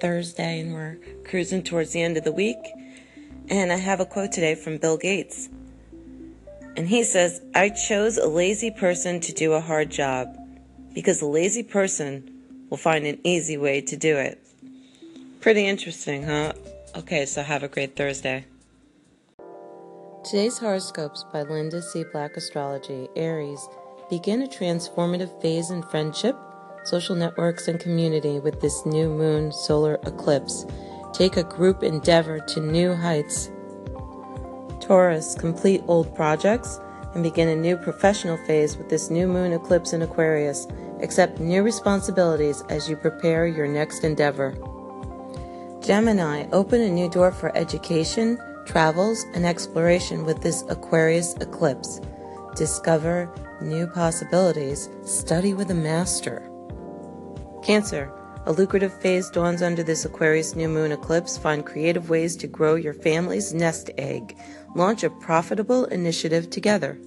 Thursday and we're cruising towards the end of the week. And I have a quote today from Bill Gates. And he says, I chose a lazy person to do a hard job because a lazy person will find an easy way to do it. Pretty interesting, huh? Okay, so have a great Thursday. Today's horoscopes by Linda C. Black Astrology, Aries, begin a transformative phase in friendship social networks, and community with this new moon solar eclipse. Take a group endeavor to new heights. Taurus, complete old projects and begin a new professional phase with this new moon eclipse in Aquarius. Accept new responsibilities as you prepare your next endeavor. Gemini, open a new door for education, travels, and exploration with this Aquarius eclipse. Discover new possibilities. Study with a master. Cancer. A lucrative phase dawns under this Aquarius new moon eclipse. Find creative ways to grow your family's nest egg. Launch a profitable initiative together.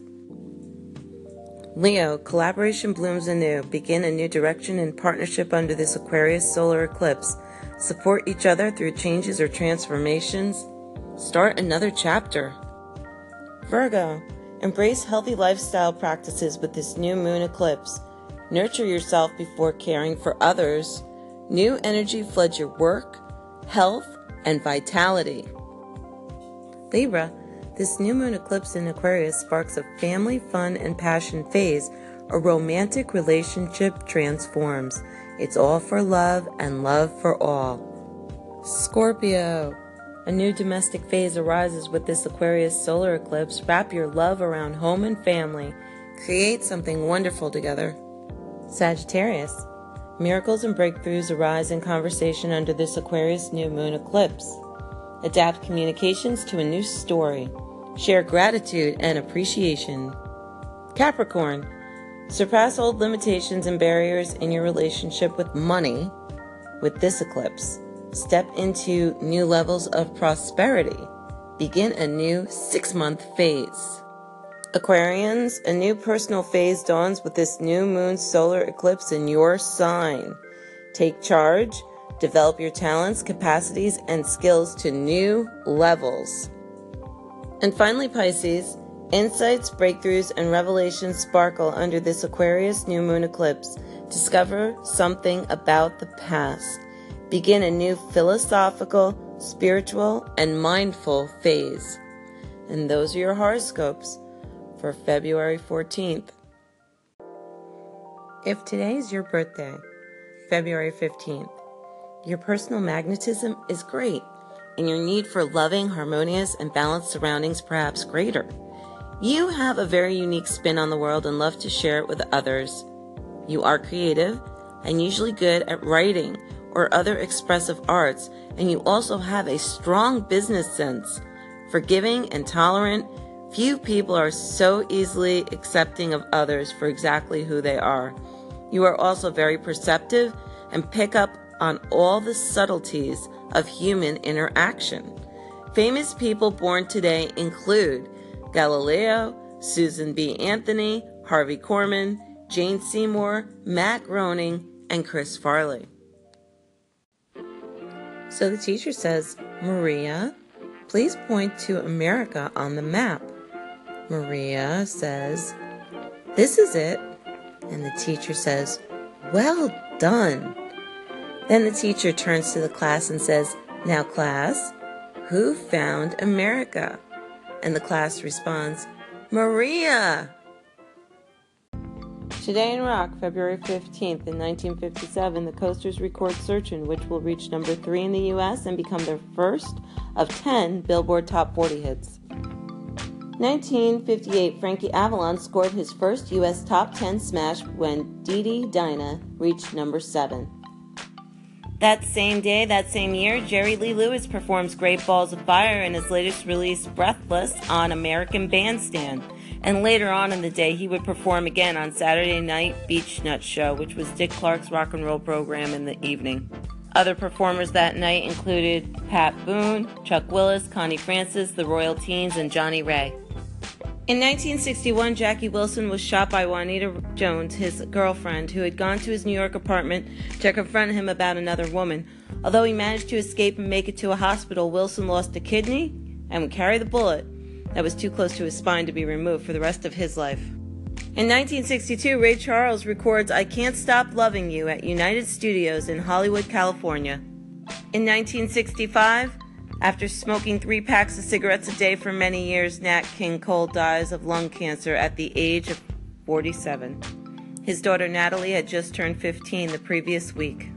Leo, collaboration blooms anew. Begin a new direction in partnership under this Aquarius solar eclipse. Support each other through changes or transformations. Start another chapter. Virgo, embrace healthy lifestyle practices with this new moon eclipse. Nurture yourself before caring for others. New energy floods your work, health, and vitality. Libra, this new moon eclipse in Aquarius sparks a family fun and passion phase. A romantic relationship transforms. It's all for love and love for all. Scorpio, a new domestic phase arises with this Aquarius solar eclipse. Wrap your love around home and family. Create something wonderful together. Sagittarius. Miracles and breakthroughs arise in conversation under this Aquarius new moon eclipse. Adapt communications to a new story. Share gratitude and appreciation. Capricorn. Surpass old limitations and barriers in your relationship with money with this eclipse. Step into new levels of prosperity. Begin a new six month phase. Aquarians, a new personal phase dawns with this new moon solar eclipse in your sign. Take charge, develop your talents, capacities, and skills to new levels. And finally, Pisces, insights, breakthroughs, and revelations sparkle under this Aquarius new moon eclipse. Discover something about the past. Begin a new philosophical, spiritual, and mindful phase. And those are your horoscopes for February 14th. If today is your birthday, February 15th, your personal magnetism is great and your need for loving, harmonious, and balanced surroundings perhaps greater. You have a very unique spin on the world and love to share it with others. You are creative and usually good at writing or other expressive arts, and you also have a strong business sense, forgiving and tolerant Few people are so easily accepting of others for exactly who they are. You are also very perceptive and pick up on all the subtleties of human interaction. Famous people born today include Galileo, Susan B. Anthony, Harvey Korman, Jane Seymour, Matt Groening, and Chris Farley. So the teacher says, Maria, please point to America on the map. Maria says, This is it. And the teacher says, Well done. Then the teacher turns to the class and says, Now, class, who found America? And the class responds, Maria. Today in Rock, February 15th, in 1957, the Coasters record Searchin', which will reach number three in the U.S. and become their first of 10 Billboard Top 40 hits. 1958, Frankie Avalon scored his first U.S. top 10 smash when Dede Dinah reached number 7. That same day, that same year, Jerry Lee Lewis performs Great Balls of Fire in his latest release, Breathless, on American Bandstand. And later on in the day, he would perform again on Saturday Night Beech-Nut Show, which was Dick Clark's rock and roll program in the evening. Other performers that night included Pat Boone, Chuck Willis, Connie Francis, the Royal Teens, and Johnnie Ray. In 1961, Jackie Wilson was shot by Juanita Jones, his girlfriend, who had gone to his New York apartment to confront him about another woman. Although he managed to escape and make it to a hospital, Wilson lost a kidney and would carry the bullet that was too close to his spine to be removed for the rest of his life. In 1962, Ray Charles records I Can't Stop Loving You at United Studios in Hollywood, California. In 1965, after smoking three packs of cigarettes a day for many years, Nat King Cole dies of lung cancer at the age of 47. His daughter Natalie had just turned 15 the previous week.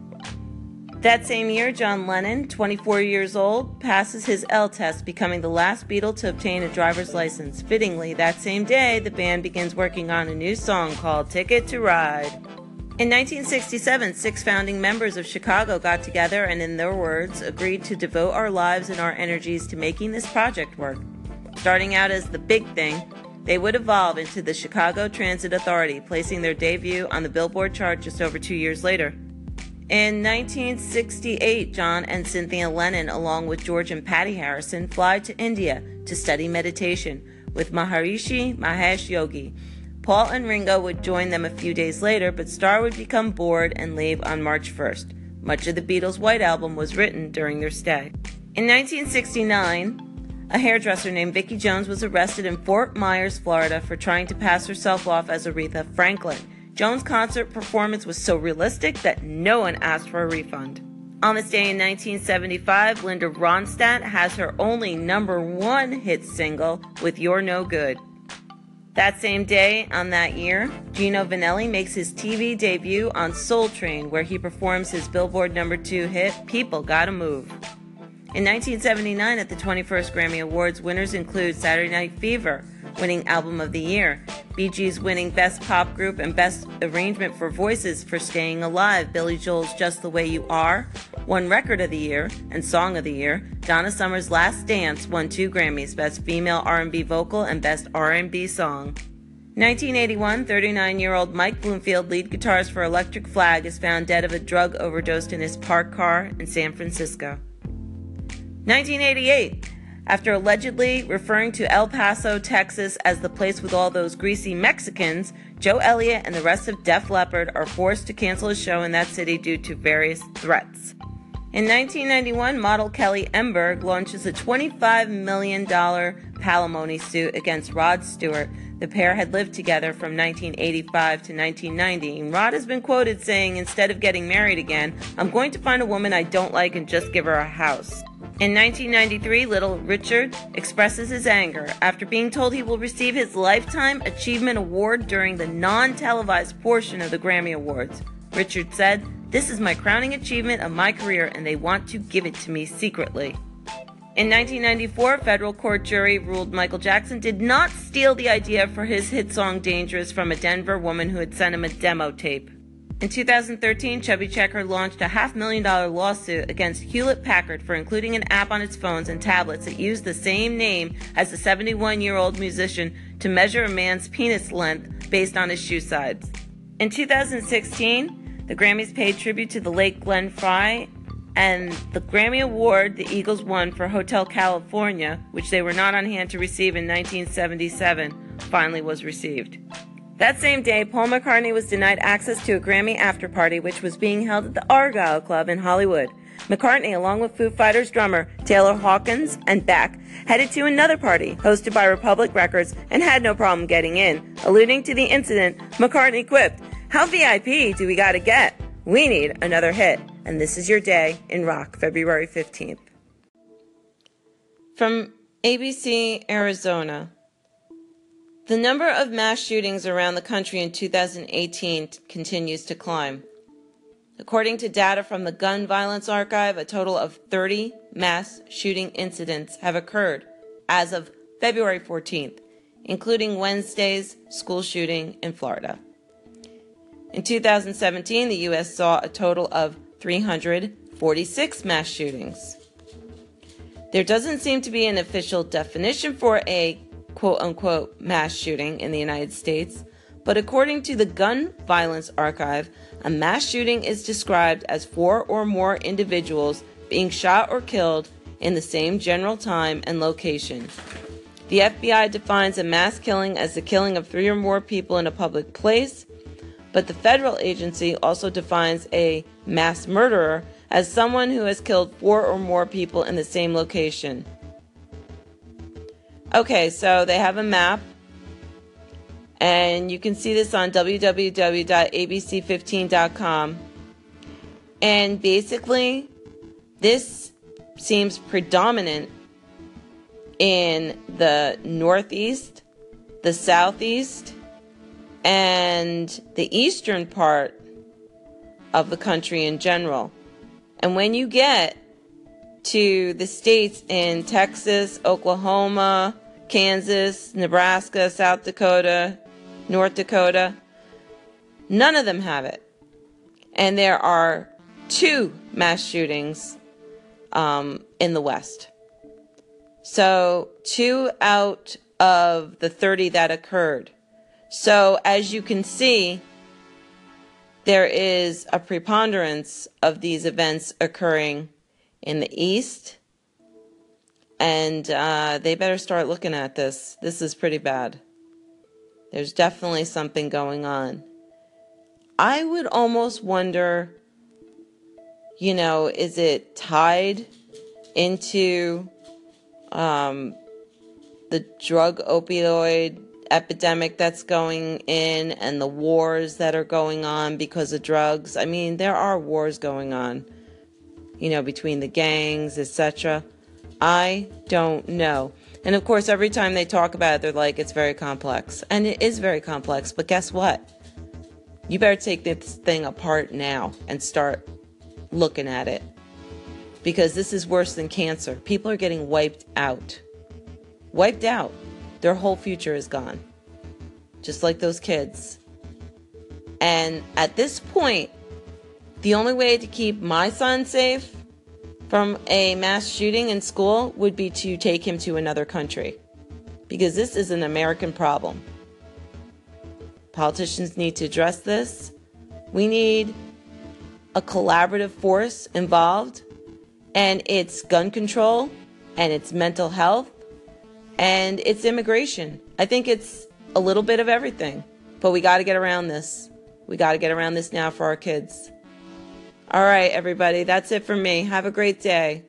That same year, John Lennon, 24 years old, passes his L test, becoming the last Beatle to obtain a driver's license. Fittingly, that same day, the band begins working on a new song called Ticket to Ride. In 1967, six founding members of Chicago got together and, in their words, agreed to devote our lives and our energies to making this project work. Starting out as the big thing, they would evolve into the Chicago Transit Authority, placing their debut on the Billboard chart just over two years later. In 1968, John and Cynthia Lennon, along with George and Pattie Harrison, fly to India to study meditation with Maharishi Mahesh Yogi Paul and Ringo would join them a few days later, but Starr would become bored and leave on March 1st. Much of the Beatles' White Album was written during their stay. In 1969, a hairdresser named Vicki Jones was arrested in Fort Myers, Florida, for trying to pass herself off as Aretha Franklin. Jones' concert performance was so realistic that no one asked for a refund. On this day in 1975, Linda Ronstadt has her only number one hit single with You're No Good. That same day on that year, Gino Vannelli makes his TV debut on Soul Train, where he performs his Billboard number two hit, People Gotta Move. In 1979, at the 21st Grammy Awards, winners include Saturday Night Fever, winning Album of the Year, Bee Gees winning Best Pop Group and Best Arrangement for Voices for Staying Alive, Billy Joel's Just the Way You Are, won Record of the Year and Song of the Year. Donna Summer's Last Dance won two Grammys, Best Female R&B Vocal and Best R&B Song. 1981, 39-year-old Mike Bloomfield, lead guitarist for Electric Flag, is found dead of a drug overdose in his parked car in San Francisco. 1988, after allegedly referring to El Paso, Texas as the place with all those greasy Mexicans, Joe Elliott and the rest of Def Leppard are forced to cancel a show in that city due to various threats. In 1991, model Kelly Emberg launches a $25 million palimony suit against Rod Stewart. The pair had lived together from 1985 to 1990. And Rod has been quoted saying, Instead of getting married again, I'm going to find a woman I don't like and just give her a house. In 1993, Little Richard expresses his anger after being told he will receive his Lifetime Achievement Award during the non televised portion of the Grammy Awards. Richard said, This is my crowning achievement of my career, and they want to give it to me secretly. In 1994, a federal court jury ruled Michael Jackson did not steal the idea for his hit song Dangerous from a Denver woman who had sent him a demo tape. In 2013, Chubby Checker launched a half million dollar lawsuit against Hewlett Packard for including an app on its phones and tablets that used the same name as the 71 year old musician to measure a man's penis length based on his shoe size. In 2016, the Grammys paid tribute to the late Glenn Frey, and the Grammy Award the Eagles won for Hotel California, which they were not on hand to receive in 1977, finally was received. That same day, Paul McCartney was denied access to a Grammy after party which was being held at the Argyle Club in Hollywood. McCartney, along with Foo Fighters drummer Taylor Hawkins and Beck, headed to another party hosted by Republic Records and had no problem getting in. Alluding to the incident, McCartney quipped, How VIP do we gotta get? We need another hit. And this is your day in rock, February 15th. From ABC, Arizona. The number of mass shootings around the country in 2018 continues to climb. According to data from the Gun Violence Archive, a total of 30 mass shooting incidents have occurred as of February 14th, including Wednesday's school shooting in Florida. In 2017, the U.S. saw a total of 346 mass shootings. There doesn't seem to be an official definition for a quote unquote mass shooting in the United States, but according to the Gun Violence Archive, a mass shooting is described as four or more individuals being shot or killed in the same general time and location. The FBI defines a mass killing as the killing of three or more people in a public place, but the federal agency also defines a mass murderer as someone who has killed four or more people in the same location. Okay, so they have a map, and you can see this on www.abc15.com. And basically, this seems predominant in the Northeast, the Southeast, and the eastern part of the country in general. And when you get to the states in Texas, Oklahoma, Kansas, Nebraska, South Dakota, North Dakota, none of them have it. And there are two mass shootings um, in the West. So, two out of the 30 that occurred. So, as you can see, there is a preponderance of these events occurring in the East, and uh, they better start looking at this. This is pretty bad. There's definitely something going on. I would almost wonder, you know, is it tied into um, the drug opioid epidemic that's going in and the wars that are going on because of drugs. I mean, there are wars going on, you know, between the gangs, etc. I don't know. And of course, every time they talk about it, they're like, it's very complex. And it is very complex. But guess what? You better take this thing apart now and start looking at it because this is worse than cancer. People are getting wiped out. Wiped out. Their whole future is gone. Just like those kids. And at this point, the only way to keep my son safe from a mass shooting in school would be to take him to another country. Because this is an American problem. Politicians need to address this. We need a collaborative force involved and it's gun control and it's mental health and it's immigration. I think it's a little bit of everything, but we got to get around this. We got to get around this now for our kids. All right, everybody, that's it for me. Have a great day.